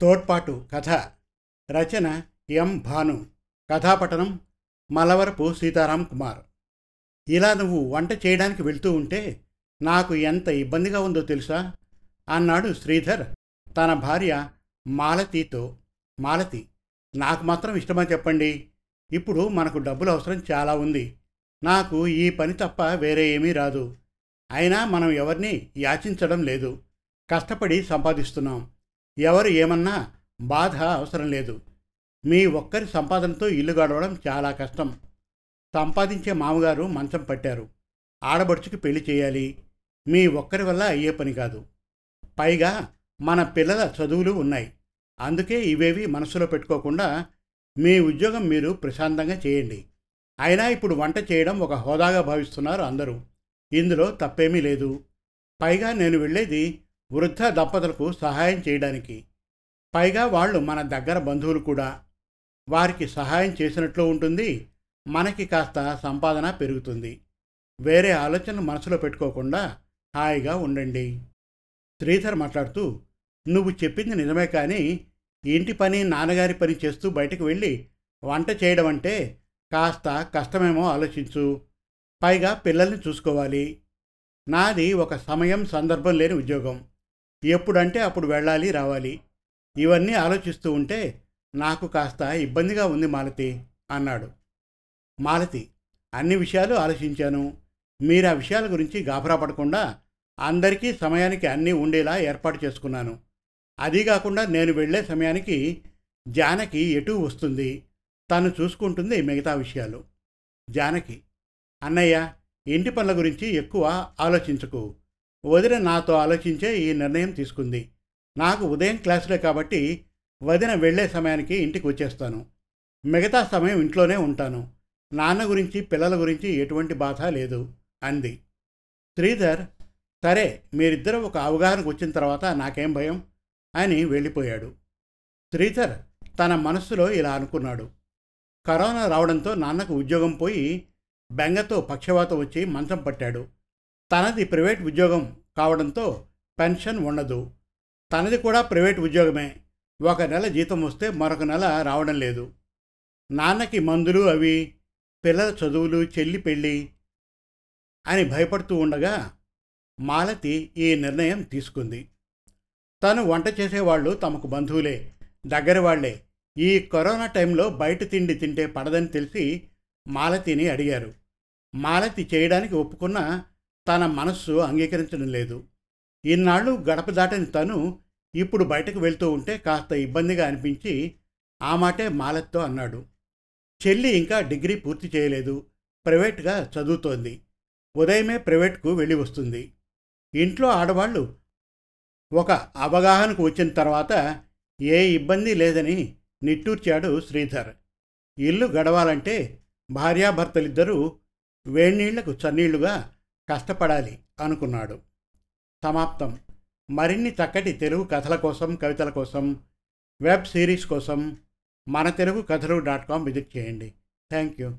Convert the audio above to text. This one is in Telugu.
తోడ్పాటు కథ రచన ఎం. భాను కథాపఠనం మలవరపు సీతారాం కుమార్. ఇలా నువ్వు వంట చేయడానికి వెళ్తూ ఉంటే నాకు ఎంత ఇబ్బందిగా ఉందో తెలుసా? అన్నాడు శ్రీధర్ తన భార్య మాలతితో. మాలతి నాకు మాత్రం ఇష్టమా చెప్పండి? ఇప్పుడు మనకు డబ్బులు అవసరం చాలా ఉంది. నాకు ఈ పని తప్ప వేరే ఏమీ రాదు. అయినా మనం ఎవరిని యాచించడం లేదు. కష్టపడి సంపాదిస్తున్నాం. ఎవరు ఏమన్నా బాధ అవసరం లేదు. మీ ఒక్కరి సంపాదనతో ఇల్లు గడవడం చాలా కష్టం. సంపాదించే మామగారు మంచం పట్టారు. ఆడబడుచుకి పెళ్ళి చేయాలి. మీ ఒక్కరి వల్ల అయ్యే పని కాదు. పైగా మన పిల్లల చదువులు ఉన్నాయి. అందుకే ఇవేవి మనసులో పెట్టుకోకుండా మీ ఉద్యోగం మీరు ప్రశాంతంగా చేయండి. అయినా ఇప్పుడు వంట చేయడం ఒక హోదాగా భావిస్తున్నారు అందరూ. ఇందులో తప్పేమీ లేదు. పైగా నేను వెళ్ళేది వృద్ధ దంపతులకు సహాయం చేయడానికి. పైగా వాళ్ళు మన దగ్గర బంధువులు కూడా. వారికి సహాయం చేసినట్లు ఉంటుంది. మనకి కాస్త సంపాదన పెరుగుతుంది. వేరే ఆలోచనలు మనసులో పెట్టుకోకుండా హాయిగా ఉండండి. శ్రీధర్ మాట్లాడుతూ నువ్వు చెప్పింది నిజమే కానీ ఇంటి పని నాన్నగారి పని చేస్తూ బయటకు వెళ్ళి వంట చేయడం అంటే కాస్త కష్టమేమో ఆలోచించు. పైగా పిల్లల్ని చూసుకోవాలి. నాది ఒక సమయం సందర్భం లేని ఉద్యోగం. ఎప్పుడంటే అప్పుడు వెళ్ళాలి రావాలి. ఇవన్నీ ఆలోచిస్తూ ఉంటే నాకు కాస్త ఇబ్బందిగా ఉంది మాలతి అన్నాడు. మాలతి అన్ని విషయాలు ఆలోచించాను. మీరు ఆ విషయాల గురించి గాబరా పడకుండా అందరికీ సమయానికి అన్నీ ఉండేలా ఏర్పాటు చేసుకున్నాను. అదీ కాకుండా నేను వెళ్ళే సమయానికి జానకి ఎటు వస్తుంది. తను చూసుకుంటుంది మిగతా విషయాలు. జానకి అన్నయ్య ఇంటి పనుల గురించి ఎక్కువ ఆలోచించకు. వదిన నాతో ఆలోచించే ఈ నిర్ణయం తీసుకుంది. నాకు ఉదయం క్లాసులే కాబట్టి వదిన వెళ్ళే సమయానికి ఇంటికి వచ్చేస్తాను. మిగతా సమయం ఇంట్లోనే ఉంటాను. నాన్న గురించి పిల్లల గురించి ఎటువంటి బాధ లేదు అంది. శ్రీధర్ సరే మీరిద్దరూ ఒక అవగాహనకు వచ్చిన తర్వాత నాకేం భయం? అని వెళ్ళిపోయాడు. శ్రీధర్ తన మనస్సులో ఇలా అనుకున్నాడు. కరోనా రావడంతో నాన్నకు ఉద్యోగం పోయి బెంగతో పక్షవాతం వచ్చి మంచం పట్టాడు. తనది ప్రైవేట్ ఉద్యోగం కావడంతో పెన్షన్ ఉండదు. తనది కూడా ప్రైవేట్ ఉద్యోగమే. ఒక నెల జీతం వస్తే మరొక నెల రావడం లేదు. నాన్నకి మందులు అవి పిల్లల చదువులు చెల్లి పెళ్ళి అని భయపడుతూ ఉండగా మాలతి ఈ నిర్ణయం తీసుకుంది. తను వంట చేసేవాళ్ళు తమకు బంధువులే. దగ్గర వాళ్ళే. ఈ కరోనా టైంలో బయట తిండి తింటే పడదని తెలిసి మాలతిని అడిగారు. మాలతి చేయడానికి ఒప్పుకున్న తన మనస్సు అంగీకరించడం లేదు. ఇన్నాళ్ళు గడప దాటని తను ఇప్పుడు బయటకు వెళ్తూ ఉంటే కాస్త ఇబ్బందిగా అనిపించి ఆ మాటే మాలత్తో అన్నాడు. చెల్లి ఇంకా డిగ్రీ పూర్తి చేయలేదు. ప్రైవేట్గా చదువుతోంది. ఉదయమే ప్రైవేట్కు వెళ్ళి వస్తుంది. ఇంట్లో ఆడవాళ్ళు ఒక అవగాహనకు వచ్చిన తర్వాత ఏ ఇబ్బంది లేదని నిట్టూర్చాడు శ్రీధర్. ఇల్లు గడవాలంటే భార్యాభర్తలిద్దరూ వేణీళ్ళకు చన్నీళ్ళుగా కష్టపడాలి అనుకున్నాడు. సమాప్తం. మరిన్ని చక్కటి తెలుగు కథల కోసం కవితల కోసం వెబ్ సిరీస్ కోసం Mana Telugu Kathalu dot com visit చేయండి. Thank you